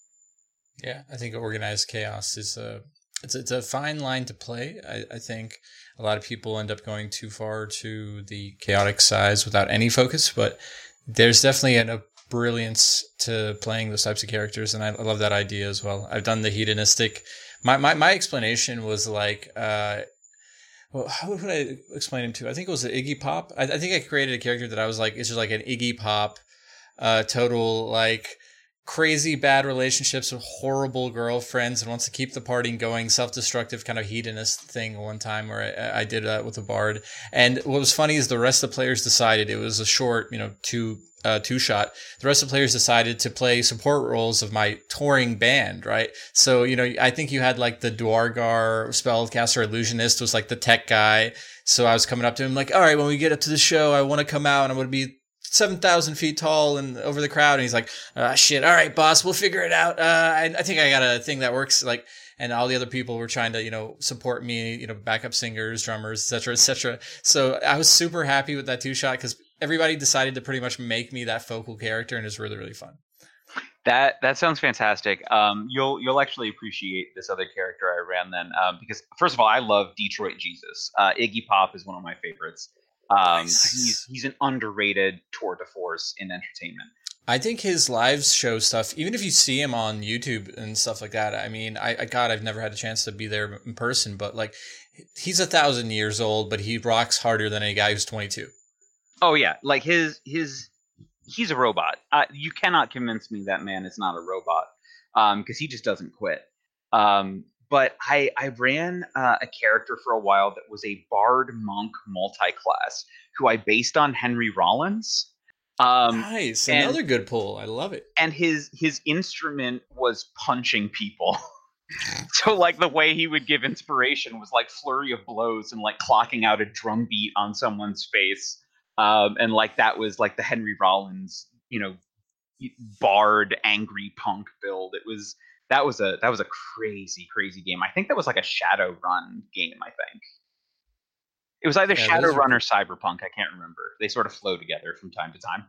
Yeah i think organized chaos is a it's, it's a fine line to play. I, I think a lot of people end up going too far to the chaotic size without any focus but there's definitely an, a brilliance to playing those types of characters and I, I love that idea as well. I've done the hedonistic my, my, my explanation was like uh, well, how would I explain him to? I think it was an Iggy Pop. I, I, think I created a character that I was like, it's just like an Iggy Pop, uh, total like crazy bad relationships with horrible girlfriends and wants to keep the party going, self-destructive kind of hedonist thing one time where I, I did that with a bard. And what was funny is the rest of the players decided it was a short, you know, two uh, two shot, the rest of the players decided to play support roles of my touring band, right? So, you know, I think you had like the Duergar spellcaster illusionist was like the tech guy. So I was coming up to him like, all right, when we get up to the show, I want to come out and I'm going to be 7,000 feet tall and over the crowd. And he's like, ah, shit. All right, boss, we'll figure it out. Uh, I, I think I got a thing that works. Like, and all the other people were trying to, you know, support me, you know, backup singers, drummers, etc., etc. So I was super happy with that two shot because everybody decided to pretty much make me that focal character, and it's really really fun. That that sounds fantastic. Um, you'll you'll actually appreciate this other character I ran then um, because first of all, I love Detroit Jesus. Uh, Iggy Pop is one of my favorites. Um, nice. He's he's an underrated tour de force in entertainment. I think his live show stuff, even if you see him on YouTube and stuff like that, I mean, I, I God, I've never had a chance to be there in person, but like, he's a thousand years old, but he rocks harder than a guy who's 22. Oh yeah, like his his he's a robot. Uh, you cannot convince me that man is not a robot because um, he just doesn't quit. Um, but I I ran uh, a character for a while that was a bard monk multi-class who I based on Henry Rollins. Um, nice, and, another good pull. I love it. And his his instrument was punching people. so like the way he would give inspiration was like flurry of blows and like clocking out a drum beat on someone's face um, and like that was like the Henry Rollins, you know, bard angry punk build. It was that was a that was a crazy crazy game. I think that was like a Shadowrun game. I think it was either yeah, Shadowrun or Cyberpunk. I can't remember. They sort of flow together from time to time.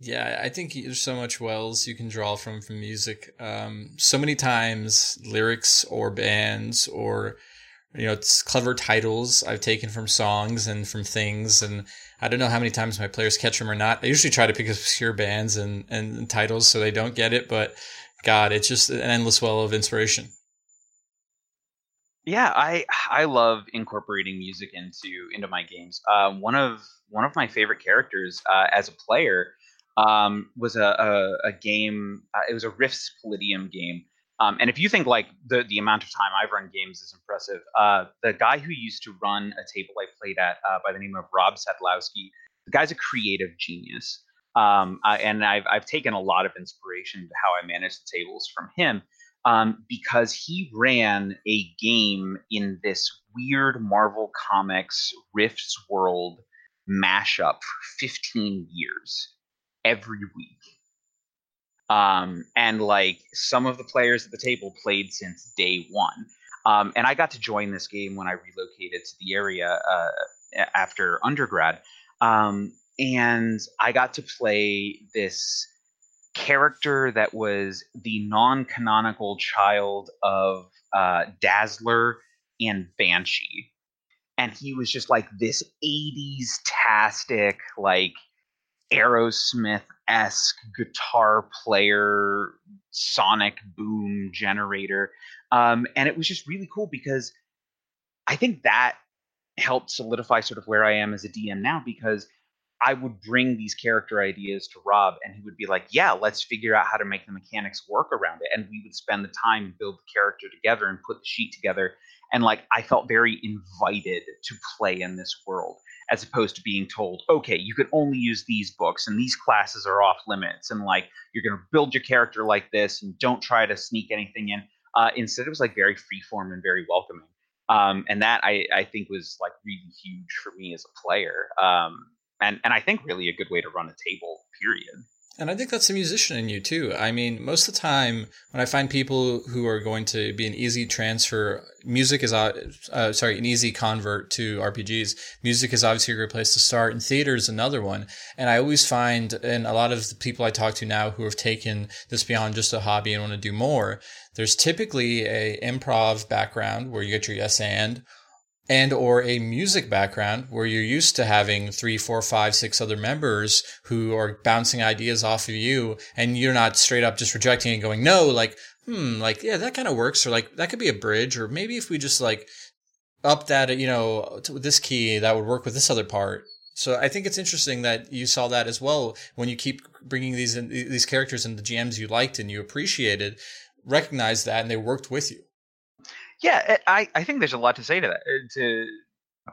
Yeah, I think there's so much wells you can draw from from music. Um, so many times, lyrics or bands or you know, it's clever titles I've taken from songs and from things. And I don't know how many times my players catch them or not. I usually try to pick obscure bands and, and titles so they don't get it. But God, it's just an endless well of inspiration. Yeah, I I love incorporating music into into my games. Uh, one of one of my favorite characters uh, as a player um, was a, a, a game. Uh, it was a Rifts Palladium game um, and if you think like the the amount of time I've run games is impressive, uh, the guy who used to run a table I played at uh, by the name of Rob Sadlowski, the guy's a creative genius. Um, uh, and I've I've taken a lot of inspiration to how I manage the tables from him um, because he ran a game in this weird Marvel Comics Rifts world mashup for 15 years every week um, and like some of the players at the table played since day one. Um, and I got to join this game when I relocated to the area uh, after undergrad. Um, and I got to play this character that was the non canonical child of uh, Dazzler and Banshee. And he was just like this 80s tastic, like Aerosmith esque guitar player, sonic boom generator. Um, and it was just really cool because I think that helped solidify sort of where I am as a DM now because I would bring these character ideas to Rob and he would be like, Yeah, let's figure out how to make the mechanics work around it. And we would spend the time build the character together and put the sheet together. And like I felt very invited to play in this world as opposed to being told, okay, you can only use these books and these classes are off limits and like you're going to build your character like this and don't try to sneak anything in. Uh, instead, it was like very freeform and very welcoming. Um, and that I, I think was like really huge for me as a player. Um, and, and I think really a good way to run a table, period. And I think that's a musician in you too. I mean, most of the time when I find people who are going to be an easy transfer, music is, uh, sorry, an easy convert to RPGs. Music is obviously a great place to start, and theater is another one. And I always find, and a lot of the people I talk to now who have taken this beyond just a hobby and want to do more, there's typically a improv background where you get your yes and, and or a music background where you're used to having three four five six other members who are bouncing ideas off of you and you're not straight up just rejecting and going no like hmm like yeah that kind of works or like that could be a bridge or maybe if we just like up that you know this key that would work with this other part so I think it's interesting that you saw that as well when you keep bringing these in, these characters and the GMs you liked and you appreciated, recognize that and they worked with you. Yeah, eh, I, I think there's a lot to say to that uh, to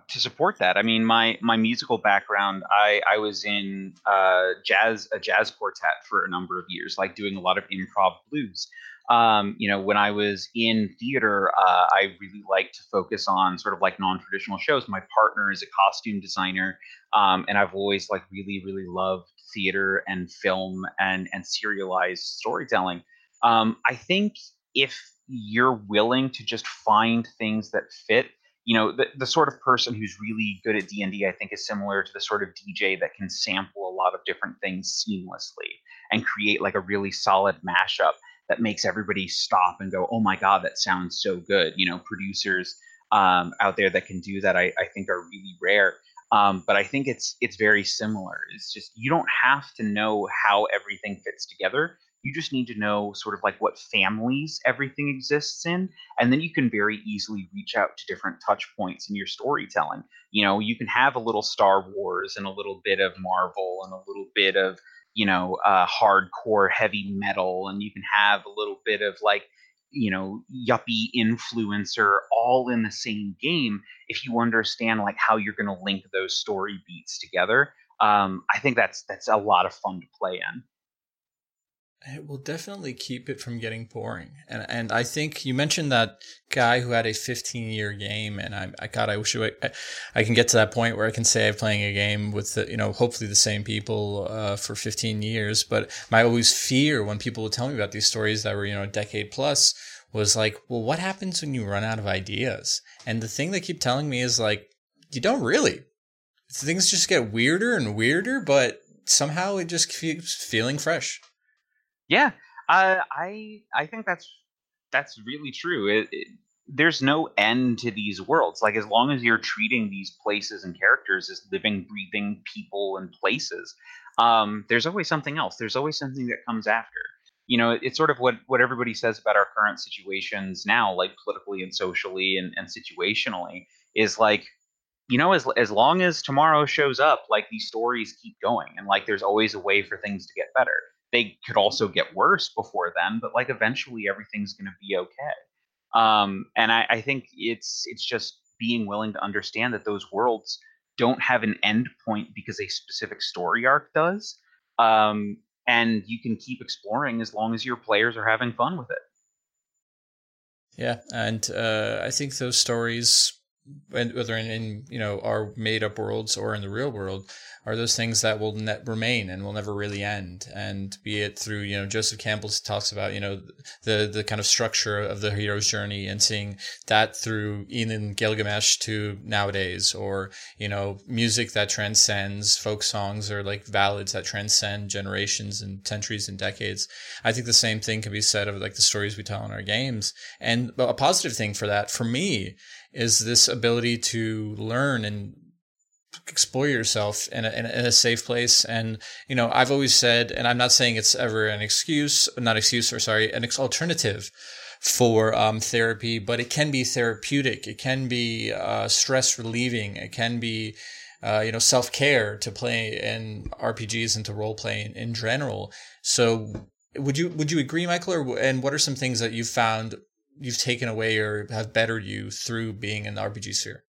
to support that. I mean, my my musical background, I I was in uh, jazz a jazz quartet for a number of years, like doing a lot of improv blues. Um, you know, when I was in theater, uh, I really like to focus on sort of like non-traditional shows. My partner is a costume designer, um, and I've always like really, really loved theater and film and and serialized storytelling. Um, I think if you're willing to just find things that fit you know the, the sort of person who's really good at d&d i think is similar to the sort of dj that can sample a lot of different things seamlessly and create like a really solid mashup that makes everybody stop and go oh my god that sounds so good. You know producers um, out there that can do that I, I think are really rare um, but i think it's it's very similar. It's just you don't have to know how everything fits together you just need to know sort of like what families everything exists in. And then you can very easily reach out to different touch points in your storytelling. You know, you can have a little Star Wars and a little bit of Marvel and a little bit of, you know, uh, hardcore heavy metal. And you can have a little bit of like, you know yuppie influencer all in the same game if you understand like how you're going to link those story beats together um, i think that's that's a lot of fun to play in it will definitely keep it from getting boring. And and I think you mentioned that guy who had a 15 year game, and I, I God, I wish I, I can get to that point where I can say I'm playing a game with the, you know hopefully the same people uh, for 15 years. But my always fear when people would tell me about these stories that were you know a decade plus was like, well, what happens when you run out of ideas? And the thing they keep telling me is like, you don't really. Things just get weirder and weirder, but somehow it just keeps feeling fresh. Yeah, uh, I I think that's that's really true. It, it, there's no end to these worlds. Like as long as you're treating these places and characters as living, breathing people and places, um, there's always something else. There's always something that comes after. You know, it's sort of what what everybody says about our current situations now, like politically and socially and, and situationally, is like you know, as as long as tomorrow shows up, like these stories keep going, and like there's always a way for things to get better they could also get worse before then, but like eventually everything's going to be okay. Um, and I, I think it's it's just being willing to understand that those worlds don't have an end point because a specific story arc does. Um, and you can keep exploring as long as your players are having fun with it. Yeah, and uh, I think those stories, whether in, in you know our made up worlds or in the real world, are those things that will ne- remain and will never really end. And be it through, you know, Joseph Campbell talks about, you know, the, the kind of structure of the hero's journey and seeing that through Enin Gilgamesh to nowadays, or, you know, music that transcends folk songs or like ballads that transcend generations and centuries and decades. I think the same thing can be said of like the stories we tell in our games. And a positive thing for that, for me, is this ability to learn and explore yourself in a, in a, safe place. And, you know, I've always said, and I'm not saying it's ever an excuse, not excuse, or sorry, an alternative for um, therapy, but it can be therapeutic. It can be uh, stress relieving. It can be, uh, you know, self care to play in RPGs and to role playing in general. So, would you would you agree, Michael? Or, and what are some things that you've found you've taken away or have bettered you through being in the RPG sphere?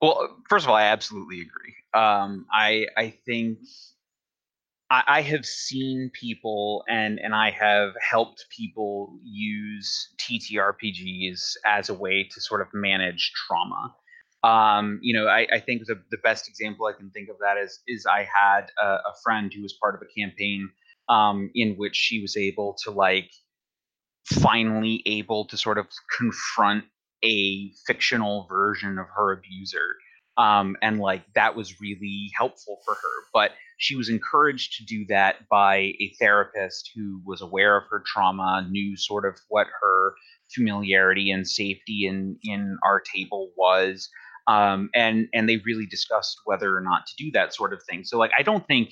Well, first of all, I absolutely agree. Um, I I think I, I have seen people and and I have helped people use TTRPGs as a way to sort of manage trauma. Um, you know, I, I think the, the best example I can think of that is is I had a, a friend who was part of a campaign um, in which she was able to like finally able to sort of confront a fictional version of her abuser um, and like that was really helpful for her. But she was encouraged to do that by a therapist who was aware of her trauma knew sort of what her familiarity and safety in in our table was um, and and they really discussed whether or not to do that sort of thing. So like i don't think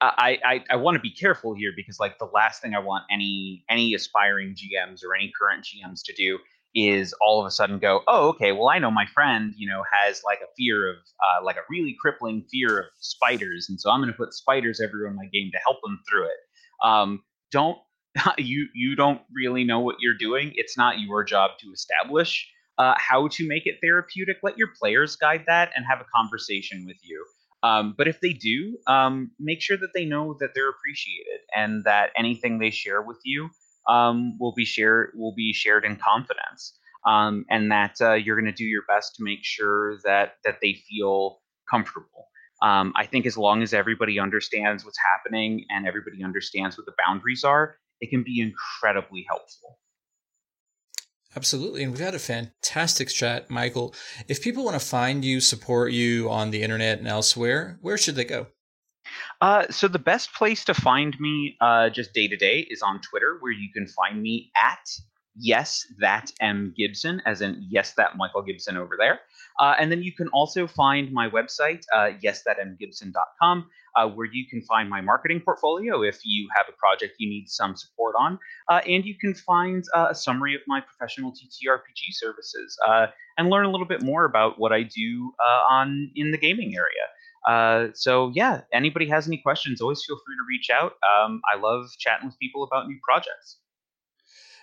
I, I, I want to be careful here because like the last thing I want any any aspiring GMs or any current GMs to do is all of a sudden go, oh, okay, well, I know my friend, you know, has like a fear of, uh, like a really crippling fear of spiders, and so I'm going to put spiders everywhere in my game to help them through it. Um, don't you you don't really know what you're doing. It's not your job to establish uh, how to make it therapeutic. Let your players guide that and have a conversation with you. Um, but if they do, um, make sure that they know that they're appreciated and that anything they share with you um, will be shared will be shared in confidence, um, and that uh, you're going to do your best to make sure that that they feel comfortable. Um, I think as long as everybody understands what's happening and everybody understands what the boundaries are, it can be incredibly helpful. Absolutely. And we've had a fantastic chat, Michael. If people want to find you, support you on the internet and elsewhere, where should they go? Uh, so the best place to find me uh, just day to day is on Twitter, where you can find me at yes that m gibson as in yes that michael gibson over there uh, and then you can also find my website uh, yes that mgibson.com uh, where you can find my marketing portfolio if you have a project you need some support on uh, and you can find uh, a summary of my professional ttrpg services uh, and learn a little bit more about what i do on in the gaming area uh, so yeah, anybody has any questions, always feel free to reach out. Um, I love chatting with people about new projects.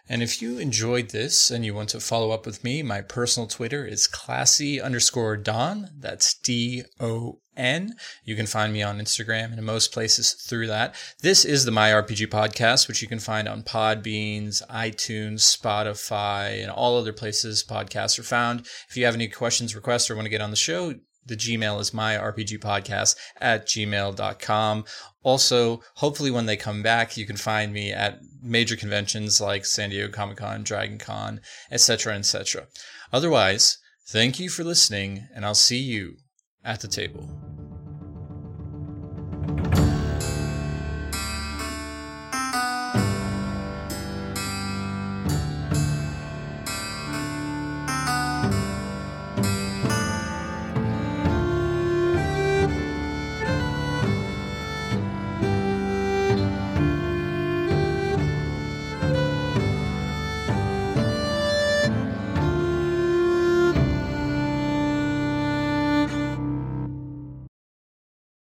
And if you enjoyed this and you want to follow up with me, my personal Twitter is classy underscore Don. That's D O N. You can find me on Instagram and in most places through that. This is the My RPG podcast, which you can find on Podbeans, iTunes, Spotify, and all other places podcasts are found. If you have any questions, requests, or want to get on the show, the Gmail is myrpgpodcast at gmail.com. Also, hopefully when they come back, you can find me at major conventions like San Diego Comic Con, Dragon Con, etc., etc. Otherwise, thank you for listening, and I'll see you at the table.